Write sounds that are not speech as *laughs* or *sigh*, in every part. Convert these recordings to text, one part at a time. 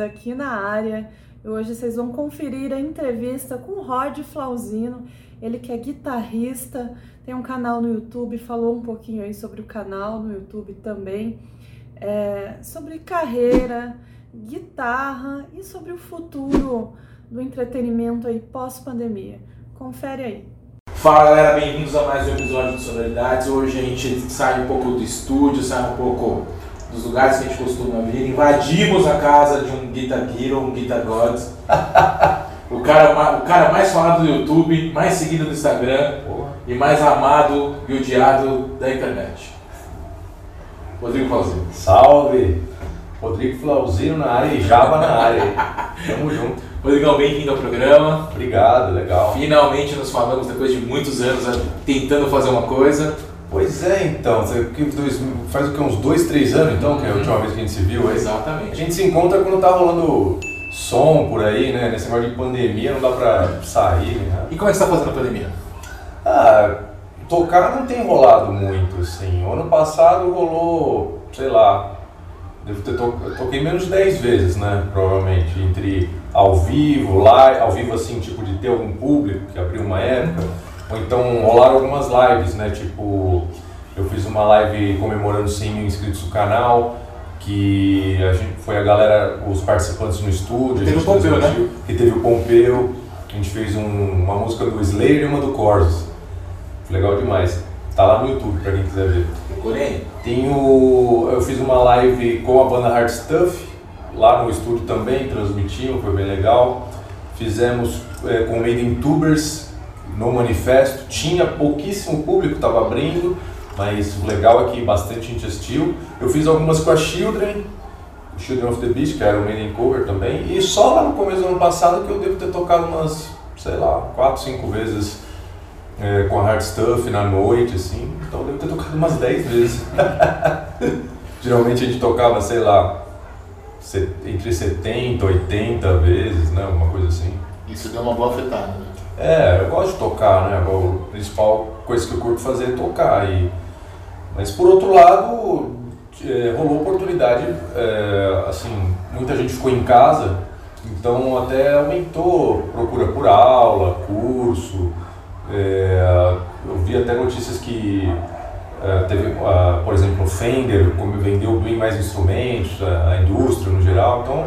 aqui na área. Hoje vocês vão conferir a entrevista com o Rod Flauzino, ele que é guitarrista, tem um canal no YouTube, falou um pouquinho aí sobre o canal no YouTube também, é, sobre carreira, guitarra e sobre o futuro do entretenimento aí pós-pandemia. Confere aí. Fala galera, bem-vindos a mais um episódio de Sonoridades. Hoje a gente sai um pouco do estúdio, sai um pouco dos lugares que a gente costuma vir. Invadimos a casa de um Guitar Hero, um Guitar Gods. *laughs* o, cara, o cara mais falado do YouTube, mais seguido do Instagram e mais amado e odiado da internet. Rodrigo Flauzino. Salve! Rodrigo Flauzino na área e Java na área. Tamo junto. Rodrigão, bem-vindo ao programa. Obrigado, legal. Finalmente nos falamos depois de muitos anos né, tentando fazer uma coisa. Pois é, então, faz o que, uns dois, três anos então, que é a última vez que a gente se viu. Exatamente. A gente se encontra quando tá rolando som por aí, né? Nesse negócio de pandemia, não dá pra sair. Né? E como é que você tá fazendo a pandemia? Ah, tocar não tem rolado muito, assim. O ano passado rolou, sei lá, devo ter to... eu toquei menos de 10 vezes, né? Provavelmente, entre ao vivo, live, ao vivo assim, tipo de ter algum público que abriu uma época, ou então rolaram algumas lives, né? Tipo, eu fiz uma live comemorando 100 mil inscritos no canal, que a gente, foi a galera, os participantes no estúdio. Teve o Pompeu, né? Que teve o Pompeu, a gente fez um, uma música do Slayer e uma do Corsos. Legal demais. Tá lá no YouTube pra quem quiser ver. Procurei. Tenho, eu fiz uma live com a banda Hard Stuff, lá no estúdio também, transmitimos, foi bem legal. Fizemos é, com Made in Tubers no manifesto, tinha pouquíssimo público, estava abrindo, mas o legal é que bastante gente assistiu. Eu fiz algumas com a Children, Children of the Beast, que era o Made in Cover também, e só lá no começo do ano passado que eu devo ter tocado umas, sei lá, 4, 5 vezes é, com a Hard Stuff na noite, assim, então eu devo ter tocado umas 10 vezes. *laughs* Geralmente a gente tocava, sei lá, entre 70 80 vezes, né? Alguma coisa assim. Isso deu uma boa afetada, né? É, eu gosto de tocar, né? A principal coisa que eu curto fazer é tocar. E... Mas por outro lado, é, rolou oportunidade, é, assim, muita gente ficou em casa, então até aumentou procura por aula, curso. É, eu vi até notícias que Uh, teve, por exemplo, o Fender, como vendeu bem mais instrumentos, a, indústria no geral. Então,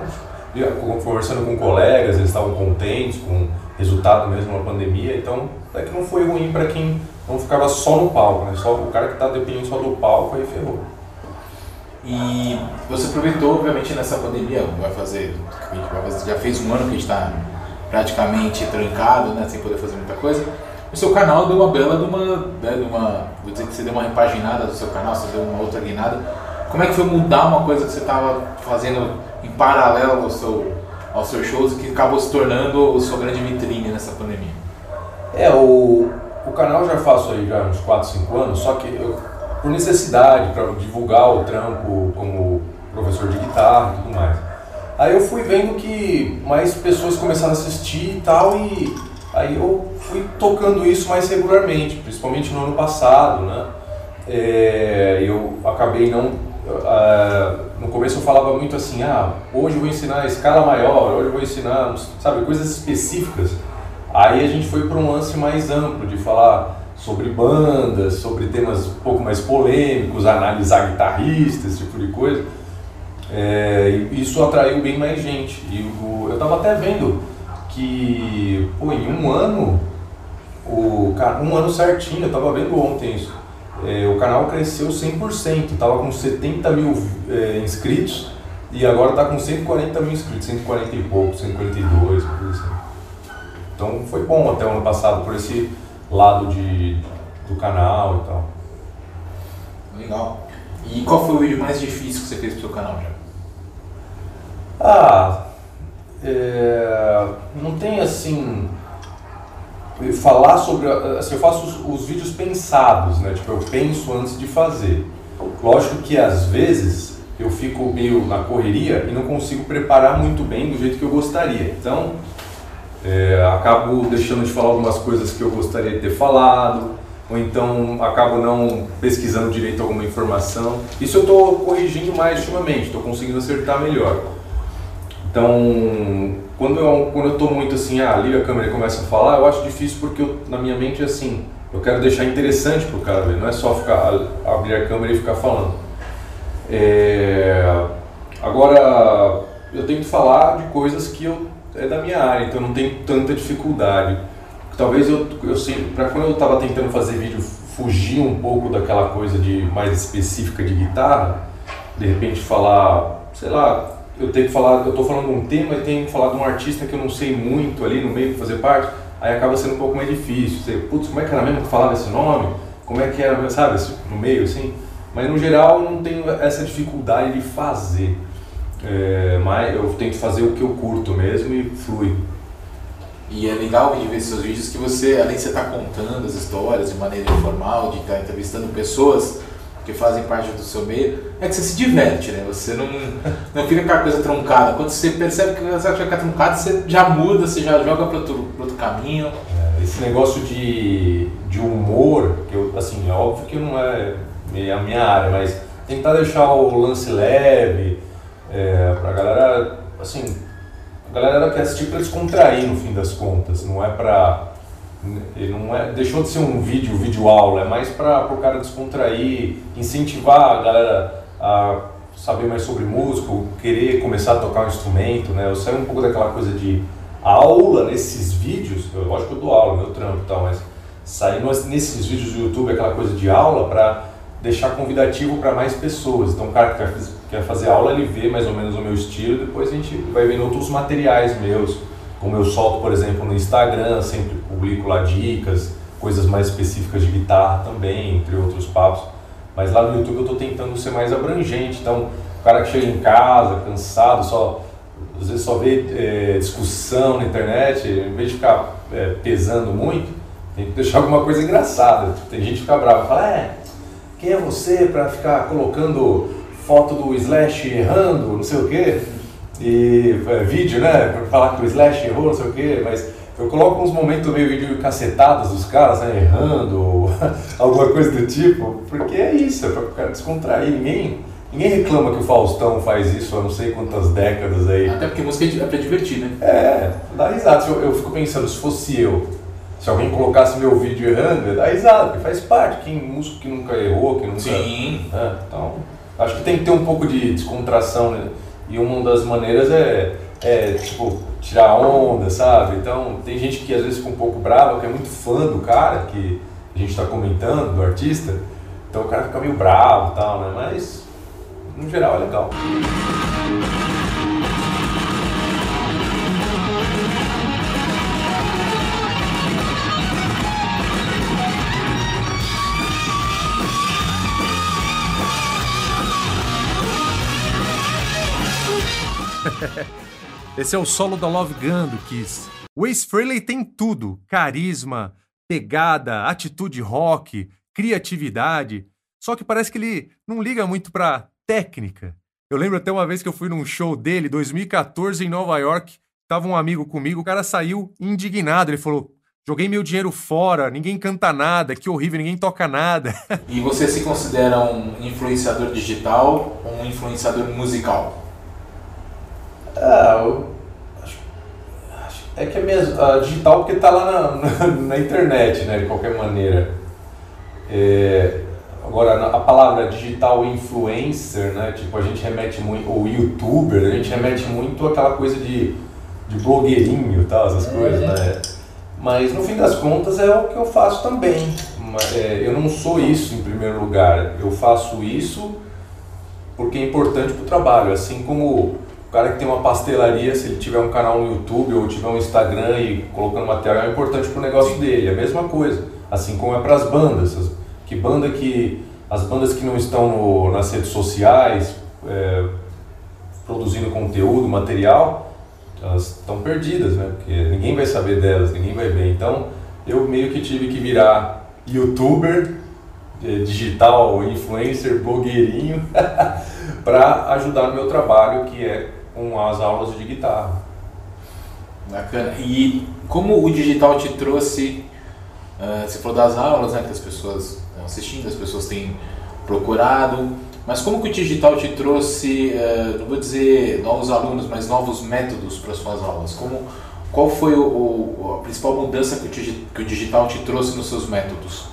conversando com colegas, eles estavam contentes com resultado mesmo da pandemia. Então, é que não foi ruim para quem não ficava só no palco, né? Só o cara que está dependendo só do palco aí ferrou. E você aproveitou, obviamente, nessa pandemia, vai fazer, já fez um ano que a gente está praticamente trancado, né, sem poder fazer muita coisa o seu canal deu uma bela de uma, né, de uma, vou dizer que você deu uma repaginada do seu canal, você deu uma outra guinada. Como é que foi mudar uma coisa que você estava fazendo em paralelo ao seu, aos seus shows que acabou se tornando sua grande vitrine nessa pandemia? É, o, o canal já faço aí já uns 4, 5 anos, só que eu, por necessidade, para divulgar o trampo como professor de guitarra e tudo mais. Aí eu fui vendo que mais pessoas começaram a assistir e tal, e Aí eu fui tocando isso mais regularmente, principalmente no ano passado, né? É, eu acabei não. Uh, no começo eu falava muito assim, ah, hoje eu vou ensinar a escala maior, hoje eu vou ensinar, sabe, coisas específicas. Aí a gente foi para um lance mais amplo, de falar sobre bandas, sobre temas um pouco mais polêmicos, analisar guitarristas, esse tipo de coisa. É, isso atraiu bem mais gente. E eu estava até vendo que, pô, em um ano, o, um ano certinho, eu tava vendo ontem isso, é, o canal cresceu 100%, tava com 70 mil é, inscritos e agora tá com 140 mil inscritos, 140 e pouco, 142, coisa assim. Então foi bom até o ano passado por esse lado de, do canal e tal. Legal. E qual foi o vídeo mais difícil que você fez pro seu canal já? Ah, é, não tem assim falar sobre assim, eu faço os, os, vídeos pensados né tipo eu penso antes de fazer lógico que às vezes eu fico meio na correria e não consigo preparar muito bem do jeito que eu gostaria então é, acabo deixando de falar algumas coisas que eu gostaria de ter falado ou então acabo não pesquisando direito alguma informação. Isso eu estou corrigindo mais ultimamente, estou conseguindo acertar melhor. Então, quando eu quando eu estou muito assim, ah, liga a câmera e começa a falar, eu acho difícil porque eu, na minha mente é assim, eu quero deixar interessante para o cara ver, não é só ficar abrir a câmera e ficar falando. É, agora, eu tenho que falar de coisas que eu, é da minha área, então não tenho tanta dificuldade. Talvez eu, eu sei, para quando eu estava tentando fazer vídeo, fugir um pouco daquela coisa de mais específica de guitarra, de repente falar, sei lá, eu tenho que falar, eu estou falando de um tema e tenho que falar de um artista que eu não sei muito ali no meio fazer parte, aí acaba sendo um pouco mais difícil. Você, putz, como é que era mesmo que falava esse nome? Como é que era, sabe, no meio assim? Mas no geral não tenho essa dificuldade de fazer. É, mas eu tento fazer o que eu curto mesmo e flui. E é legal de ver seus vídeos que você, além de você estar tá contando as histórias de maneira informal, de estar tá entrevistando pessoas que fazem parte do seu meio, é que você se diverte, né? Você não, não fica com a coisa truncada. Quando você percebe que você vai ficar truncado, você já muda, você já joga para outro, outro caminho. É, esse negócio de, de humor, que eu, assim, é óbvio que não é a minha área, mas tentar deixar o lance leve, é, pra galera, assim, a galera quer assistir pra descontrair no fim das contas, não é pra. Ele não é, deixou de ser um vídeo, vídeo aula, é mais para o cara descontrair, incentivar a galera a saber mais sobre música, querer começar a tocar um instrumento, né? Eu saio um pouco daquela coisa de aula nesses vídeos, eu acho que eu dou aula, meu trampo e tal, mas sair nesses vídeos do YouTube aquela coisa de aula para deixar convidativo para mais pessoas. Então, o cara que quer fazer aula, ele vê mais ou menos o meu estilo, depois a gente vai vendo outros materiais meus, como eu solto, por exemplo, no Instagram, sempre publico lá dicas, coisas mais específicas de guitarra também, entre outros papos. Mas lá no YouTube eu estou tentando ser mais abrangente. Então, o cara que chega em casa, cansado, só às vezes só vê é, discussão na internet, em vez de ficar é, pesando muito, tem que deixar alguma coisa engraçada. Tem gente que fica brava, fala, é, quem é você para ficar colocando foto do Slash errando, não sei o quê? E é, vídeo, né? Para falar que o Slash errou, não sei o quê, mas eu coloco uns momentos meio vídeo cacetados dos caras, né? Errando, *laughs* alguma coisa do tipo, porque é isso, é para o cara descontrair. Ninguém, ninguém reclama que o Faustão faz isso há não sei quantas décadas aí. Até porque música é para divertir, né? É, dá risada. Eu, eu fico pensando, se fosse eu se alguém colocasse meu vídeo errando, dá risada, porque faz parte. Quem músico que nunca errou, que nunca. Sim. Né? Então, acho que tem que ter um pouco de descontração, né? E uma das maneiras é, é, tipo, tirar onda, sabe? Então, tem gente que às vezes fica um pouco brava, que é muito fã do cara que a gente está comentando, do artista. Então o cara fica meio bravo e tal, né? Mas, no geral, é legal. Esse é o solo da Love Gun do Kiss. O Ace Frehley tem tudo: carisma, pegada, atitude rock, criatividade. Só que parece que ele não liga muito pra técnica. Eu lembro até uma vez que eu fui num show dele, 2014, em Nova York. Tava um amigo comigo, o cara saiu indignado. Ele falou: Joguei meu dinheiro fora, ninguém canta nada, que horrível, ninguém toca nada. E você se considera um influenciador digital ou um influenciador musical? Ah, eu acho, acho, é que é mesmo, a digital porque está lá na, na, na, internet, né, de qualquer maneira. É, agora, a palavra digital influencer, né, tipo, a gente remete muito, ou youtuber, a gente remete muito àquela coisa de, de blogueirinho e tal, essas coisas, né. Mas no fim das contas é o que eu faço também. É, eu não sou isso em primeiro lugar. Eu faço isso porque é importante para o trabalho. Assim como cara que tem uma pastelaria, se ele tiver um canal no YouTube ou tiver um Instagram e colocando material, é importante para o negócio dele. É a mesma coisa. Assim como é para as bandas. Que banda que. As bandas que não estão no, nas redes sociais, é, produzindo conteúdo, material, elas estão perdidas, né? Porque ninguém vai saber delas, ninguém vai ver. Então eu meio que tive que virar youtuber, é, digital, influencer, blogueirinho, *laughs* para ajudar no meu trabalho, que é com as aulas de guitarra. Bacana. E como o digital te trouxe Uh, você falou das aulas, né, que as pessoas estão assistindo, as pessoas têm procurado, mas como que o digital te trouxe, uh, não vou dizer novos alunos, mas novos métodos para suas aulas? Como, qual foi o, o, a principal mudança que o, que o digital te trouxe nos seus métodos?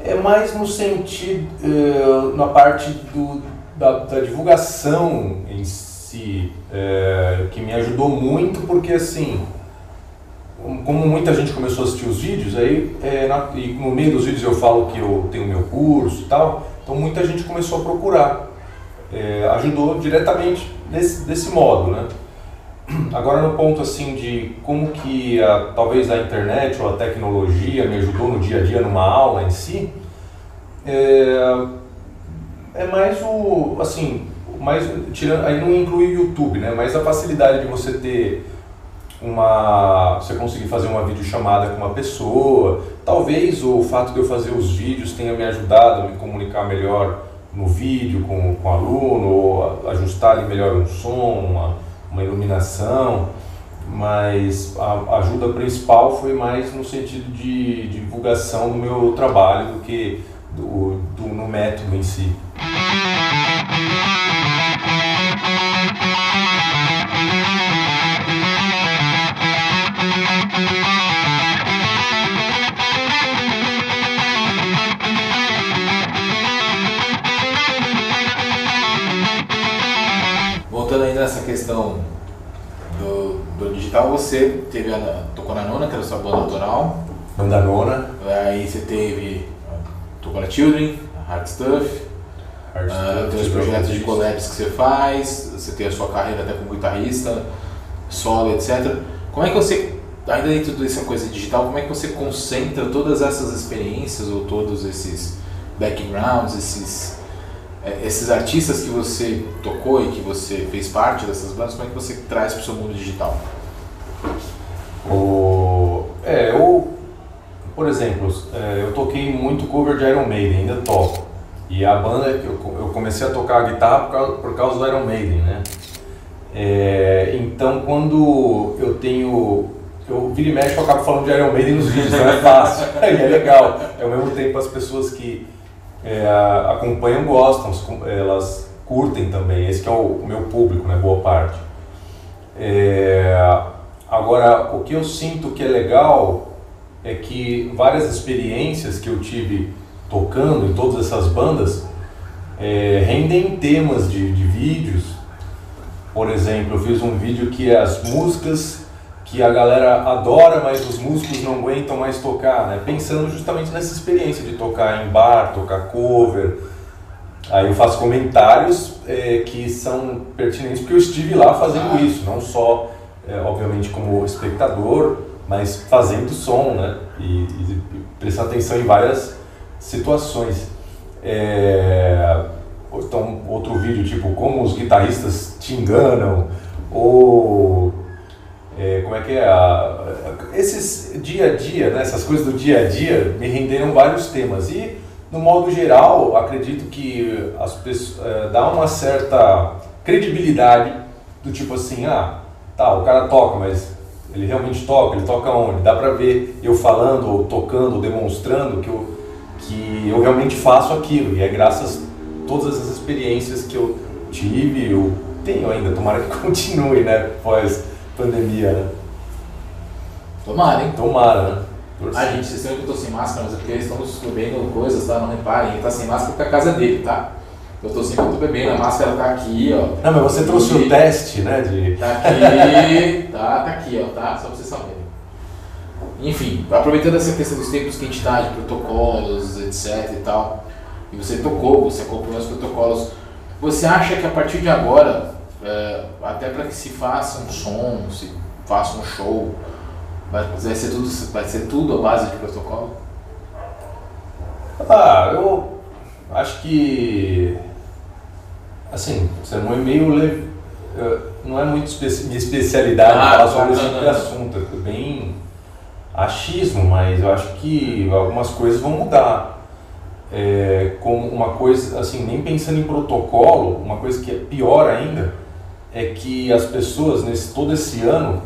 É mais no sentido, uh, na parte do, da, da divulgação em si, é, que me ajudou muito, porque assim, como muita gente começou a assistir os vídeos, aí é, na, e no meio dos vídeos eu falo que eu tenho meu curso e tal, então muita gente começou a procurar. É, ajudou diretamente desse, desse modo, né? Agora no ponto assim de como que a, talvez a internet ou a tecnologia me ajudou no dia a dia numa aula em si, é, é mais o assim, mais tirando aí não inclui o YouTube, né? Mas a facilidade de você ter uma você conseguir fazer uma videochamada com uma pessoa. Talvez o fato de eu fazer os vídeos tenha me ajudado a me comunicar melhor no vídeo com, com o aluno, ou ajustar ali melhor um som, uma, uma iluminação, mas a ajuda principal foi mais no sentido de, de divulgação do meu trabalho do que do, do, no método em si. Questão do, do digital, você teve a, tocou na nona, que era sua banda autoral. Banda nona. Aí você teve tocou na Children, Hard Stuff. Hard uh, tem os projetos de collabs que você faz, você tem a sua carreira até como guitarrista, solo, etc. Como é que você, ainda dentro dessa coisa digital, como é que você concentra todas essas experiências ou todos esses backgrounds, esses, é, esses artistas que você tocou e que você fez parte dessas bandas, como é que você traz para o seu mundo digital? O, é, eu, por exemplo, é, eu toquei muito cover de Iron Maiden, ainda toco. E a banda, eu, eu comecei a tocar guitarra por causa, por causa do Iron Maiden, né? É, então quando eu tenho. Eu viro e mexe, eu acabo falando de Iron Maiden nos vídeos, não é fácil. *laughs* e é legal. É ao mesmo tempo as pessoas que é, acompanham gostam, elas curtem também. Esse é o, meu público, né? Boa parte. É, agora, o que eu sinto que é legal é que várias experiências que eu tive tocando em todas essas bandas é, rendem temas de, de vídeos. Por exemplo, eu fiz um vídeo que as músicas que a galera adora, mas os músicos não aguentam mais tocar, né? Pensando justamente nessa experiência de tocar em bar, tocar cover. Aí eu faço comentários é, que são pertinentes porque eu estive lá fazendo isso, não só, é, obviamente, como espectador, mas fazendo som, né? E, e prestar atenção em várias situações. É, então, outro vídeo tipo como os guitarristas te enganam, ou é, como é que é? A, esses dia a dia, né, essas coisas do dia a dia me renderam vários temas. E, no modo geral, acredito que as pessoas, é, dá uma certa credibilidade do tipo assim, ah, tá, o cara toca, mas ele realmente toca, ele toca onde? Dá pra ver eu falando, ou tocando, ou demonstrando que eu que eu realmente faço aquilo. E é graças a todas essas experiências que eu tive, eu tenho ainda, tomara que *laughs* continue, né? Pós pandemia, né? Tomara, hein? Tomara, né? Ah, gente, vocês sabem que eu tô sem máscara, mas é porque eles estão bebendo coisas, tá? Não reparem, ele tá sem máscara porque é a casa dele, tá? Eu tô sempre tô bebendo, a máscara tá aqui, ó. Não, mas você trouxe o teste, né? De... Tá aqui, tá, tá aqui, ó, tá? Só pra vocês saberem. Enfim, aproveitando essa questão dos tempos que a gente está, de protocolos, etc e tal, e você tocou, você acompanhou os protocolos, você acha que a partir de agora, é, até para que se faça um som, se faça um show, vai, vai, ser tudo, vai ser tudo a base de protocolo? Ah, eu acho que assim, você não é meio não é muito minha especialidade ah, falar sobre esse tipo de assunto, é bem achismo, mas eu acho que algumas coisas vão mudar. É, como uma coisa, assim, nem pensando em protocolo, uma coisa que é pior ainda é que as pessoas, nesse todo esse ano,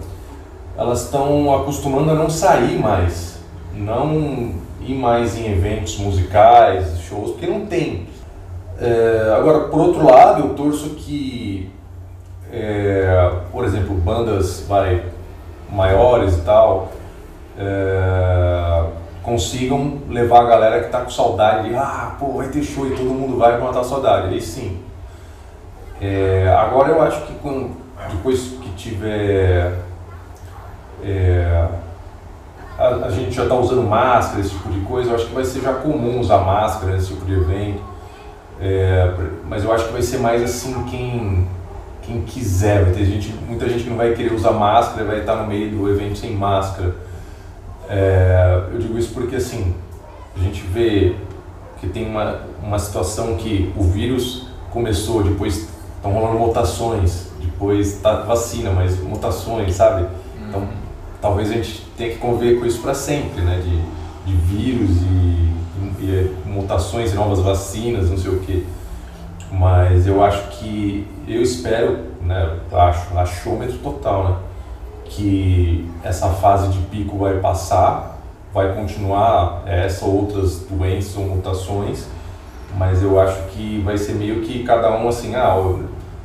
elas estão acostumando a não sair mais. não ir mais em eventos musicais, shows, porque não tem. É, agora, por outro lado, eu torço que, é, por exemplo, bandas vai, maiores e tal, é, consigam levar a galera que está com saudade de, ah, pô, vai ter show e todo mundo vai matar a saudade. Aí sim. É, agora eu acho que com, depois que tiver. É, a, a, gente já está usando máscara, esse tipo de coisa, eu acho que vai ser já comum usar máscara nesse tipo de evento. É, mas eu acho que vai ser mais assim quem, quem quiser. Vai ter gente, muita gente que não vai querer usar máscara, vai estar no meio do evento sem máscara. É, eu digo isso porque assim, a gente vê que tem uma, uma situação que o vírus começou, depois estão rolando mutações, depois tá vacina, mas mutações, sabe? Então, talvez a gente tenha que conviver com isso para sempre, né? De, de vírus e, e, e, mutações e novas vacinas, não sei o quê. Mas eu acho que, eu espero, né? Acho, achômetro total, né? que essa fase de pico vai passar, vai continuar essa outras doenças ou mutações, mas eu acho que vai ser meio que cada um assim, ah,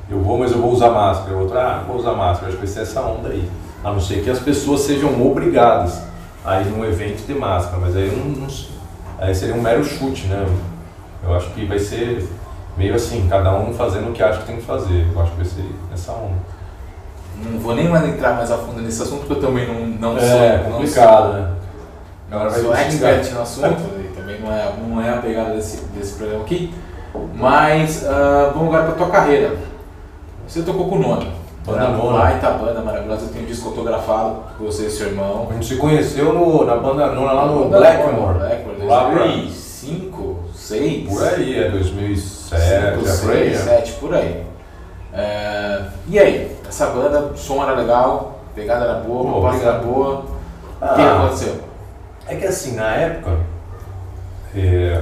eu, vou, mas eu vou usar máscara, o outro, ah, vou usar máscara, acho que vai ser essa onda aí. A não ser que as pessoas sejam obrigadas a ir num evento de máscara, mas aí não, não aí seria um mero chute, né? Eu acho que vai ser meio assim, cada um fazendo o que acha que tem que fazer. Eu acho que vai ser essa onda não vou nem mais entrar mais a fundo nesse assunto, porque eu também não, não é, sou. É complicado, né? Agora vai sou expert no assunto, *laughs* e também não é, não é a pegada desse, desse programa aqui. Mas uh, vamos agora para a tua carreira. Você tocou com o Nona. Banda Nona. Baita banda maravilhosa, tenho um disco autografado com você e seu irmão. A gente se conheceu no, na banda Nona lá no Blackmore. Blackmore, lá 2005, 6? Por aí, é 2007, 5, 6, 7, por aí. É, e aí, essa banda, o som era legal, pegada era boa, a proposta era boa. Ah, o que aconteceu? É que assim, na época, é,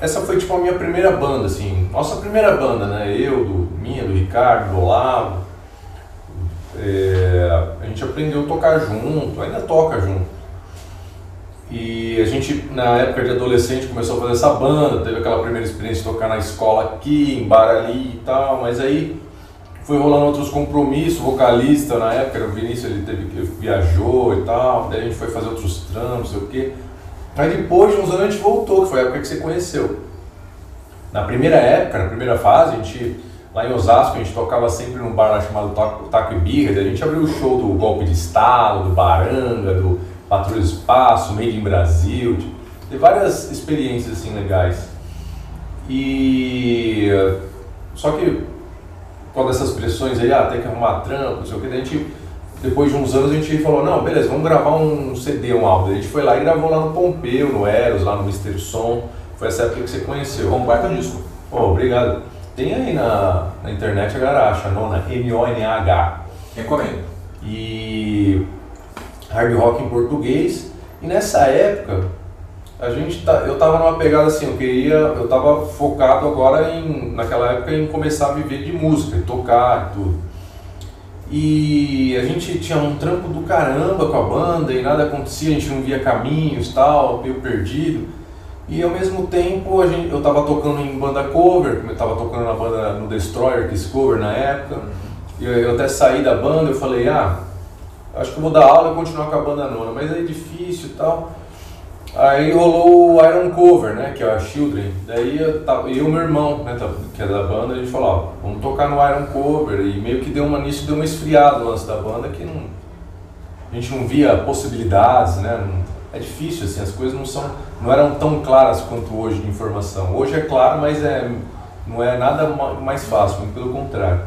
essa foi tipo a minha primeira banda, assim, nossa primeira banda, né? Eu, do, minha, do Ricardo, do Olavo. É, a gente aprendeu a tocar junto, ainda toca junto. E a gente, na época de adolescente, começou a fazer essa banda, teve aquela primeira experiência de tocar na escola aqui, em bar ali e tal, mas aí foi rolando outros compromissos, vocalista na época, o Vinícius ele teve viajou e tal, daí a gente foi fazer outros trampos, sei o quê. Aí depois de uns anos a gente voltou, que foi a época que você conheceu. Na primeira época, na primeira fase, a gente, lá em Osasco, a gente tocava sempre num bar chamado Taco, Taco e Birra, a gente abriu o show do Golpe de Estado, do Baranga, do Patrulha Espaço, Made in Brasil, tipo, teve várias experiências assim legais. E... Só que quando essas pressões aí, ah, tem que arrumar trampo, não sei o que, a gente, depois de uns anos a gente falou, não, beleza, vamos gravar um CD, um álbum. a gente foi lá e gravou lá no Pompeu, no Eros, lá no Mister Som. Foi essa época que você conheceu. Um baita disco. Oh, obrigado. Tem aí na, na internet a Garacha, Nona, M-O-N-A-H. Recomendo. E hard rock em português. E nessa época, a gente tá, eu tava numa pegada assim, eu queria, eu tava focado agora em, naquela época em começar a viver de música, e tocar e tudo. E a gente tinha um trampo do caramba com a banda e nada acontecia, a gente não via caminhos tal, meio perdido. E ao mesmo tempo a gente, eu tava tocando em banda cover, eu tava tocando na banda no Destroyer Kiss Cover na época. E eu, eu até saí da banda, eu falei, ah, acho que eu vou dar aula e continuar com a banda nona, mas é difícil e tal. Aí rolou o Iron Cover, né, que é a Children. Daí eu, eu e o meu irmão, né, tá, que é da banda, a gente falou, ó, vamos tocar no Iron Cover. E meio que deu uma nisso, deu uma esfriada no lance da banda que não, a gente não via possibilidades, né? É difícil, assim, as coisas não são, não eram tão claras quanto hoje de informação. Hoje é claro, mas é, não é nada mais fácil, muito pelo contrário.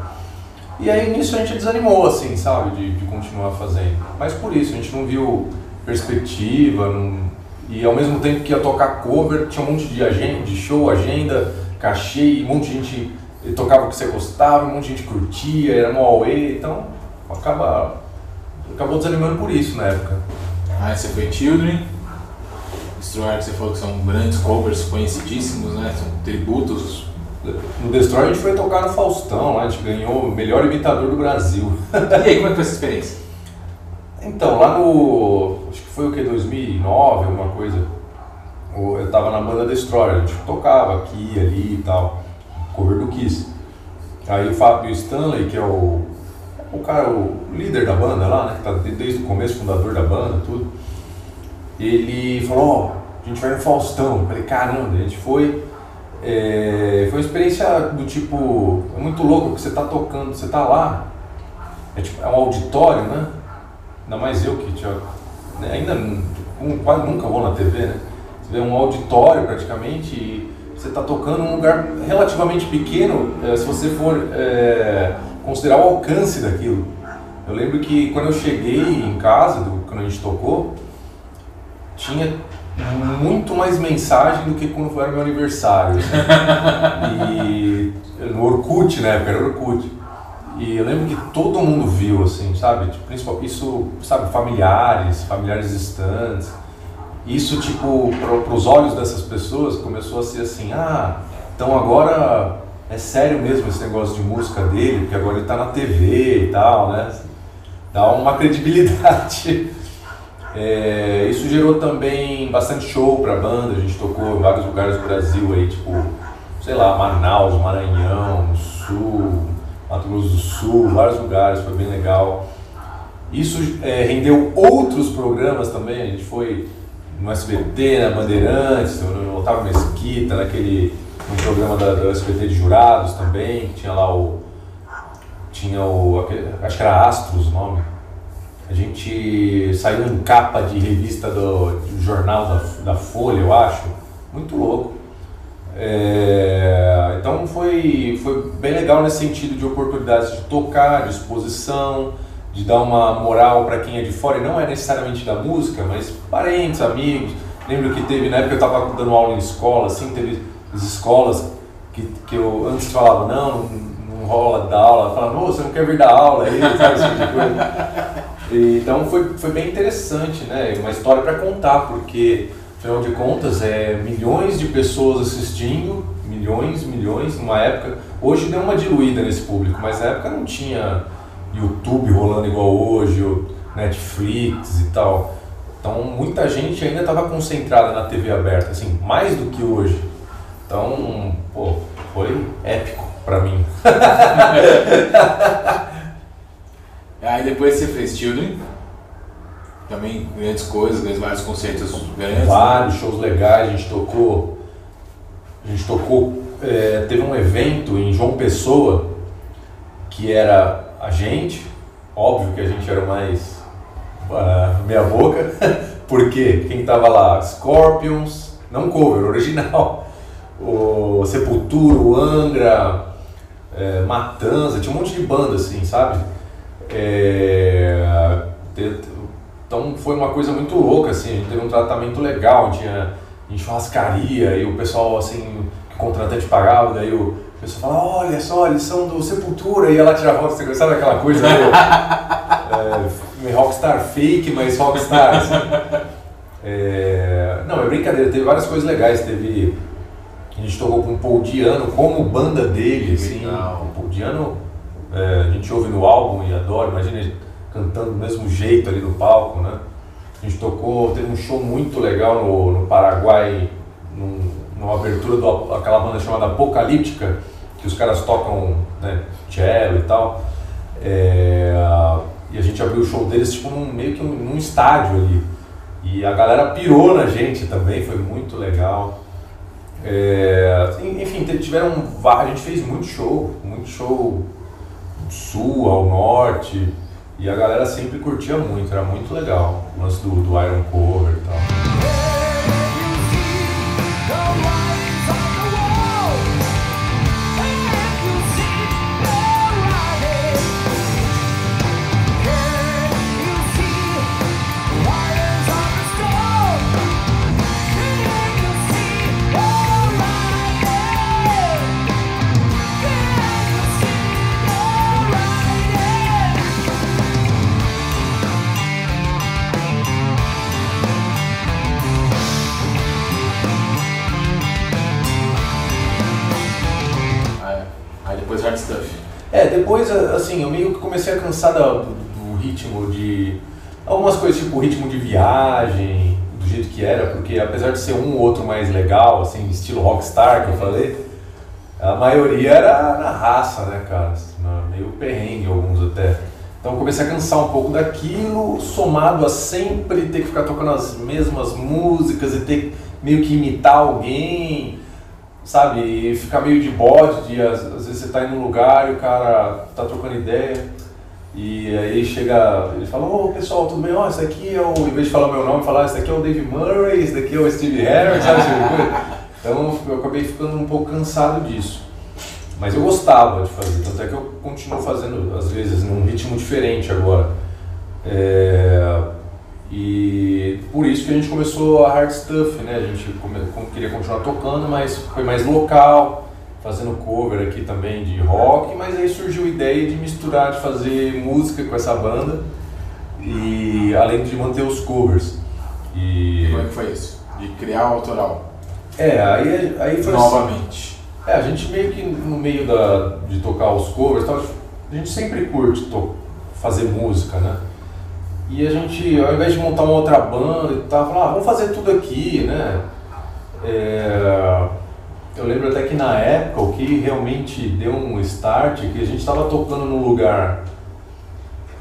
E aí nisso a gente desanimou, assim, sabe, de, de continuar fazendo. Mas por isso, a gente não viu perspectiva, não e ao mesmo tempo que ia tocar cover, tinha um monte de, agenda, de show, agenda, cachê, um monte de gente tocava o que você gostava, um monte de gente curtia, era no away, então acaba, acabou desanimando por isso na época. Aí você foi Children, Destroyer que você falou que são grandes covers conhecidíssimos, né? São tributos. No Destroyer a gente foi tocar no Faustão, a gente ganhou o melhor imitador do Brasil. e aí, como é que foi essa experiência? Então, lá no. Acho que foi o que? 2009, alguma coisa. Eu tava na banda Destroyer, a gente tocava aqui, ali e tal, cover do Kiss. Aí o Fábio Stanley, que é o, o cara, o líder da banda lá, né, que tá desde o começo, fundador da banda, tudo, ele falou: Ó, oh, a gente vai no Faustão. Eu falei: caramba, a gente foi. É, foi uma experiência do tipo. É muito louco, porque você tá tocando, você tá lá, é, tipo, é um auditório, né? Ainda mais eu que já, né, ainda um, quase nunca vou na TV, né? Você vê um auditório praticamente e você está tocando num lugar relativamente pequeno, é, se você for é, considerar o alcance daquilo. Eu lembro que quando eu cheguei em casa, do, quando a gente tocou, tinha muito mais mensagem do que quando foi meu aniversário. *laughs* e no Orkut, né? Era Orkut. E eu lembro que todo mundo viu, assim, sabe? Tipo, principalmente isso, sabe, familiares, familiares distantes. Isso, tipo, para os olhos dessas pessoas começou a ser assim: ah, então agora é sério mesmo esse negócio de música dele, porque agora ele está na TV e tal, né? Dá uma credibilidade. *laughs* É, isso gerou também bastante show para a banda, a gente tocou em vários lugares do Brasil aí, tipo, sei lá, Manaus, Maranhão, Sul, Mato Grosso do Sul, vários lugares, foi bem legal. Isso é, rendeu outros programas também, a gente foi no SBT, na Bandeirantes, no Otávio Mesquita, naquele programa da, do SBT de jurados também, que tinha lá o. Tinha o. Acho que era Astros o nome. A gente saiu em capa de revista do, do jornal da, da Folha, eu acho. Muito louco. É, então foi, foi bem legal nesse sentido de oportunidades de tocar, de exposição, de dar uma moral para quem é de fora, e não é necessariamente da música, mas parentes, amigos. Lembro que teve, na época eu estava dando aula em escola, assim, teve as escolas que, que eu antes falava, não, não, rola dar aula, falava, não, você não quer vir dar aula aí, *laughs* sabe, assim de coisa. E, então foi, foi bem interessante, né? Uma história para contar, porque afinal de contas é milhões de pessoas assistindo, milhões, milhões, numa época. Hoje deu uma diluída nesse público, mas na época não tinha YouTube rolando igual hoje, Netflix e tal. Então muita gente ainda estava concentrada na TV aberta, assim, mais do que hoje. Então, pô, foi épico para mim. *laughs* Aí depois você fez Children, também grandes coisas, grandes, vários concertos grandes. Vários shows legais, a gente tocou. A gente tocou. É, teve um evento em João Pessoa que era a gente, óbvio que a gente era mais uh, meia boca, *laughs* porque quem tava lá? Scorpions, não cover, *laughs* original. O Sepultura, o Angra, é, Matanza, tinha um monte de banda assim, sabe? É, então foi uma coisa muito louca, assim, a gente teve um tratamento legal, tinha em churrascaria e o pessoal assim, que o contratante pagava, daí o a pessoa fala, olha só, eles são do Sepultura, e ela tira foto, você sabe aquela coisa meio, *laughs* é, rockstar fake, mas rockstar, assim. é, Não, é brincadeira, teve várias coisas legais, teve... A gente tocou com o Paul Diano como banda dele, assim. O Paul Diano, é, a gente ouve no álbum e adora, imagina cantando do mesmo jeito ali no palco, né? A gente tocou, teve um show muito legal no, no Paraguai, num, numa abertura daquela banda chamada Apocalíptica, que os caras tocam né, cello e tal. É, e a gente abriu o show deles tipo num, meio que num, estádio ali. E a galera pirou na gente também, foi muito legal. É, enfim, tiveram a gente fez muito show, muito show do sul ao norte e a galera sempre curtia muito, era muito legal o lance do, do Iron Cover e tal. Depois, assim, eu meio que comecei a cansar do, do ritmo de, Algumas coisas tipo ritmo de viagem, do jeito que era, porque apesar de ser um ou outro mais legal, assim, estilo rockstar que eu falei, a maioria era na raça, né, cara? Meio perrengue alguns até. Então comecei a cansar um pouco daquilo, somado a sempre ter que ficar tocando as mesmas músicas e ter meio que imitar alguém, sabe? E ficar meio de bode, de às, às vezes você tá em um lugar e o cara tá trocando ideia. E aí chega, ele fala, ô pessoal, tudo bem? Ó, esse aqui é o. Em vez de falar meu nome, falar, esse aqui é o Dave Murray, esse daqui é o Steve Harris, sabe? então eu acabei ficando um pouco cansado disso. Mas eu gostava de fazer, tanto é que eu continuo fazendo, às vezes, num ritmo diferente agora. É, e por isso que a gente começou a Hard Stuff, né? A gente come, queria continuar tocando, mas foi mais local, fazendo cover aqui também de rock, mas aí surgiu a ideia de misturar, de fazer música com essa banda, e além de manter os covers. E, e como é que foi isso? De criar o autoral? É, aí, aí foi assim. Novamente. Assim, é, a gente meio que no meio da, de tocar os covers, tal, a gente sempre curte to, fazer música, né? E a gente, ao invés de montar uma outra banda e tal, falou, ah, vamos fazer tudo aqui, né? É, eu lembro até que na época o que realmente deu um start, que a gente estava tocando num lugar,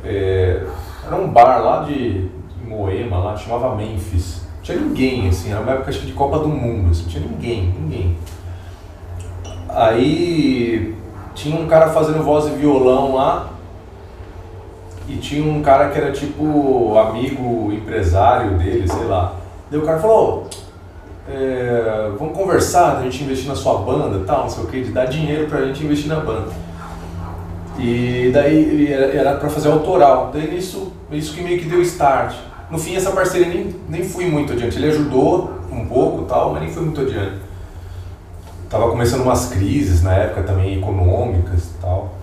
é, era um bar lá de, Moema, lá, chamava Memphis. Não tinha ninguém, assim, era uma época acho de Copa do Mundo, assim, não tinha ninguém, ninguém. Aí tinha um cara fazendo voz e violão lá e tinha um cara que era tipo amigo, empresário dele, sei lá. Daí o cara falou, é, vamos conversar, a gente investir na sua banda tal, não sei o que, de dar dinheiro pra gente investir na banda. E daí era para fazer autoral. Daí isso, isso que meio que deu start. No fim essa parceria nem, nem fui muito adiante. Ele ajudou um pouco tal, mas nem foi muito adiante tava começando umas crises na época também econômicas e tal.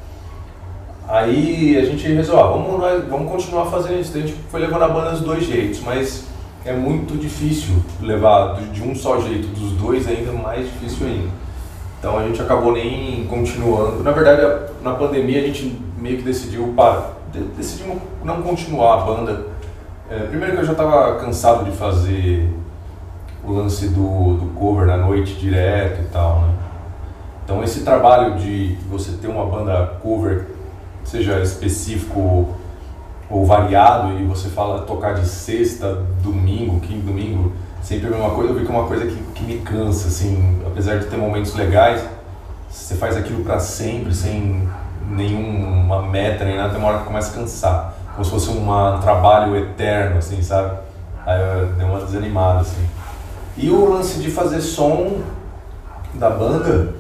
Aí a gente resolveu, ah, vamos, vamos continuar fazendo isso. a gente foi levando a banda dos dois jeitos, mas é muito difícil levar de um só jeito, dos dois ainda mais difícil ainda. Então a gente acabou nem continuando. Na verdade, na pandemia a gente meio que decidiu para decidimos não continuar a banda. É, primeiro que eu já estava cansado de fazer o lance do, do cover na noite direto e tal, né? Então esse trabalho de você ter uma banda cover, seja específico ou variado, e você fala tocar de sexta, domingo, quinto domingo, sempre a mesma coisa, eu vi que é uma coisa que, que me cansa, assim, apesar de ter momentos legais, você faz aquilo para sempre, sem nenhuma meta nem nada, tem uma hora que começa a cansar, como se fosse uma, um trabalho eterno, assim, sabe? Aí eu dei uma desanimada, assim. E o lance de fazer som da banda,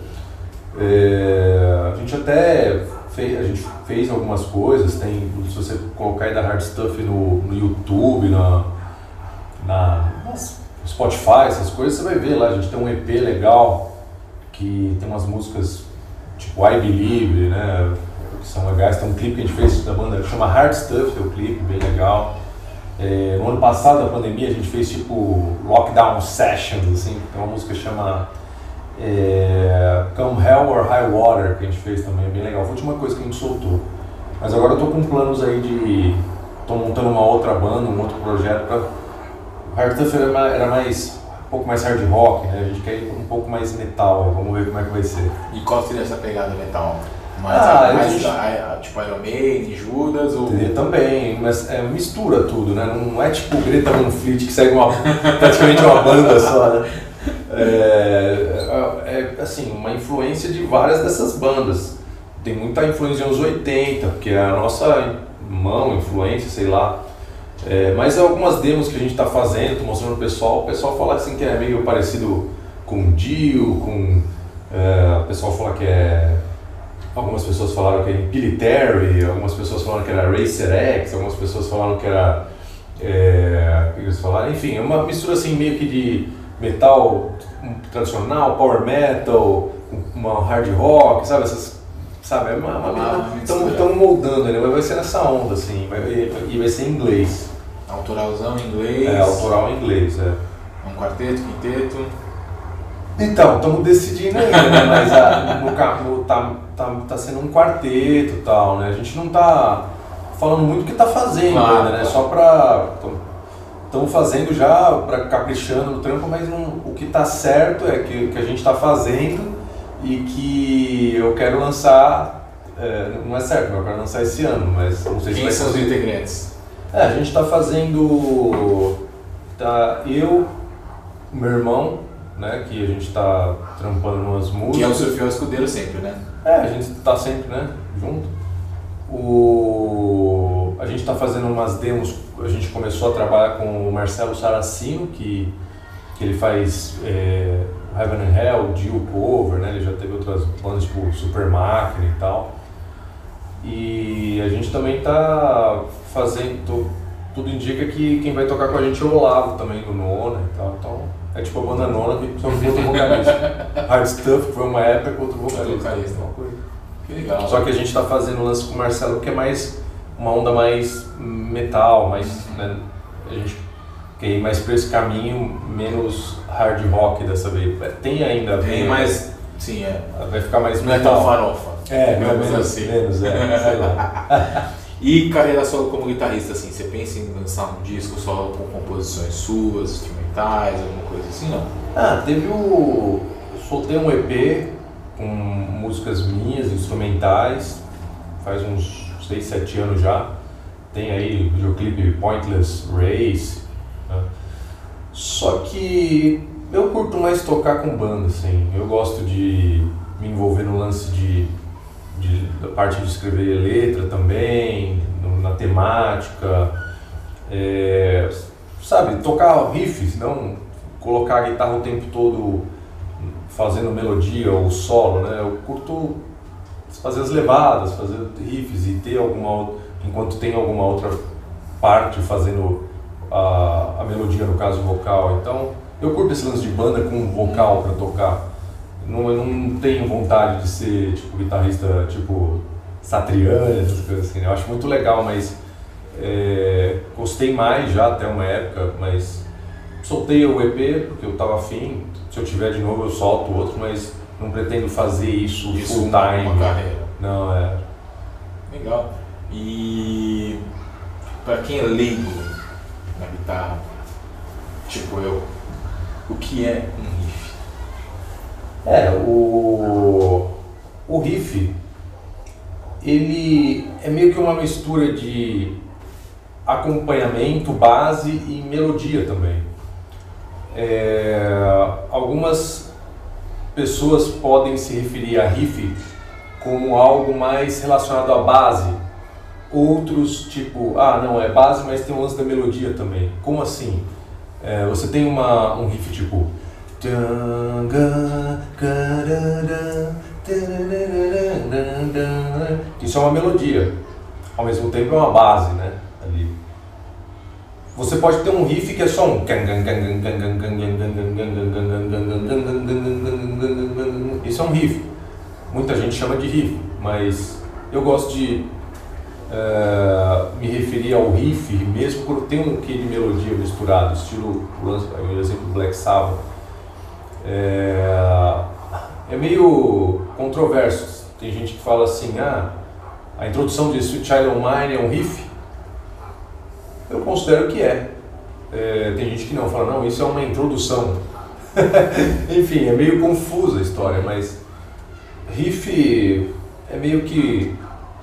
é, a gente até fez, a gente fez algumas coisas, tem, se você colocar da Hard Stuff no, no YouTube, na, na Spotify, essas coisas, você vai ver lá, a gente tem um EP legal, que tem umas músicas tipo I Believe, né, que são legais, tem um clipe que a gente fez da banda que chama Hard Stuff, é o clipe, bem legal. É, no ano passado, da pandemia, a gente fez tipo lockdown sessions, assim, tem uma música que chama é, Come Hell or High Water, que a gente fez também, bem legal. Foi a última coisa que a gente soltou. Mas agora eu tô com planos aí de. tô montando uma outra banda, um outro projeto pra. Hard Stuff era, era mais. um pouco mais hard rock, né? A gente quer ir um pouco mais metal, vamos ver como é que vai ser. E qual seria essa pegada metal? Mas ah, mais, gente... a, a, tipo Iron Maiden, Judas ou... Também, mas é, mistura tudo, né? Não é tipo Greta Van Fleet que segue uma, *laughs* praticamente uma banda só, né? É, é, é, assim, uma influência de várias dessas bandas. Tem muita influência dos anos 80, que é a nossa mão, influência, sei lá. É, mas algumas demos que a gente está fazendo, tô mostrando pro pessoal, o pessoal fala assim que é meio parecido com Dio, com... É, o pessoal fala que é Algumas pessoas falaram que era Impilitary, algumas pessoas falaram que era Racer X, algumas pessoas falaram que era. É, eles falaram? Enfim, é uma mistura assim meio que de metal tradicional, power metal, uma hard rock, sabe? Essas, sabe? É uma, uma, estamos moldando, né? vai ser nessa onda, assim, vai, e vai ser em inglês. Autoralzão em inglês? É, autoral em inglês, é. Um quarteto, quinteto? Então, estamos decidindo ainda, né? *laughs* Mas a, no, no, tá, tá, tá sendo um quarteto e tal, né? A gente não tá. falando muito o que tá fazendo Claro, ainda, né? Só pra. Estamos fazendo já para caprichando no trampo, mas não- o que tá certo é que, que a gente tá fazendo e que eu quero lançar. é, não é certo, eu quero lançar esse ano, mas não sei se Quem vai são os integrantes? É, a gente tá fazendo. Tá eu, meu irmão, né? Que a gente tá trampando umas músicas. Que é o seu fiel escudeiro sempre, né? É, a gente tá sempre, né, junto. O... A gente tá fazendo umas demos, a gente começou a trabalhar com o Marcelo Saracino, que, que ele faz é, Heaven and Hell, Dio Cover, né, ele já teve outras bandas tipo Super Máquina e tal. E a gente também tá fazendo, tudo indica que quem vai tocar com a gente é o Olavo também, do Nona e tal, então... É tipo a banda nona que só com outro vocalista. *laughs* Hard Stuff, que foi uma época com outro vocalista. coisa. Que legal. Só que a gente tá fazendo um lance com o Marcelo que é mais uma onda mais metal, mais. Né, a gente quer ir mais pra esse caminho, menos hard rock dessa vez. Tem ainda. Tem ver, mais. Sim, é. Vai ficar mais Não é metal. tão farofa. É, menos assim. Menos, é. sei lá. *laughs* E carreira solo como guitarrista, assim, você pensa em lançar um disco só com composições suas, instrumentais, alguma coisa assim, não? Ah, teve o. Eu soltei um EP com músicas minhas, instrumentais, faz uns 6, 7 anos já. Tem aí o videoclipe Pointless Race. né? Só que eu curto mais tocar com banda, assim. Eu gosto de me envolver no lance de, de- da parte de escrever letra também, no- na temática. É, sabe, tocar riffs, não colocar a guitarra o tempo todo fazendo melodia ou solo, né? Eu curto fazer as levadas, fazer riffs e ter alguma enquanto tem alguma outra parte fazendo a, a melodia no caso vocal. Então eu curto esse lance de banda com vocal para tocar. Não, eu não tenho vontade de ser tipo guitarrista tipo Satriani, essas coisas assim. né? Eu acho muito legal, mas é, gostei mais já até uma época, mas soltei o EP porque eu tava afim. Se eu tiver de novo eu solto outro, mas não pretendo fazer isso, Isso full uma time. carreira. Não, é. Legal. E pra quem é leigo na guitarra, tipo eu, o que é um riff? É, o, o riff, ele é meio que uma mistura de acompanhamento, base e melodia também. É, algumas pessoas podem se referir a riff como algo mais relacionado à base. Outros, tipo, ah, não, é base, mas tem o lance da melodia também. Como assim? É, você tem uma, um riff tipo. Isso é uma melodia. Ao mesmo tempo é uma base, né? Ali. Você pode ter um riff que é só um. Isso é um riff. Muita gente chama de riff, mas eu gosto de eh, me referir ao riff, mesmo quando tem um quê de melodia misturado, estilo, por exemplo, Black Sabbath. É, é meio controverso. Tem gente que fala assim, ah, a introdução de Sweet Child O' Mine é um riff. Eu considero que é. É, tem gente que não, fala, não, isso é uma introdução. *laughs* Enfim, é meio confusa a história, mas riff é meio que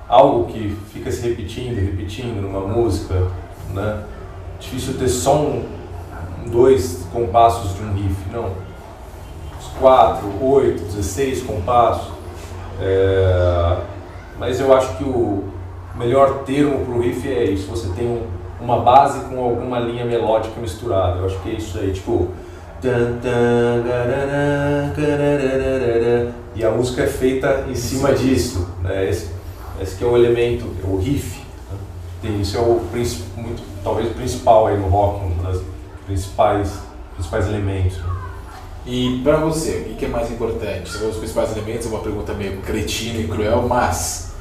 algo que fica se repetindo, repetindo numa música, né? Difícil ter só um, dois compassos de um riff, não. Os quatro, oito, dezesseis compassos. É, mas eu acho que o melhor termo para o riff é isso. Você tem um- uma base com alguma linha melódica misturada. Eu acho que é isso aí, tipo. E a música é feita em cima disso. Né? Esse, esse que é o elemento, o riff. né? Isso é o muito, talvez o principal aí no rock, um dos principais, principais elementos. né? E pra você, o que é mais importante? Falou os principais elementos, é uma pergunta meio cretina e cruel, mas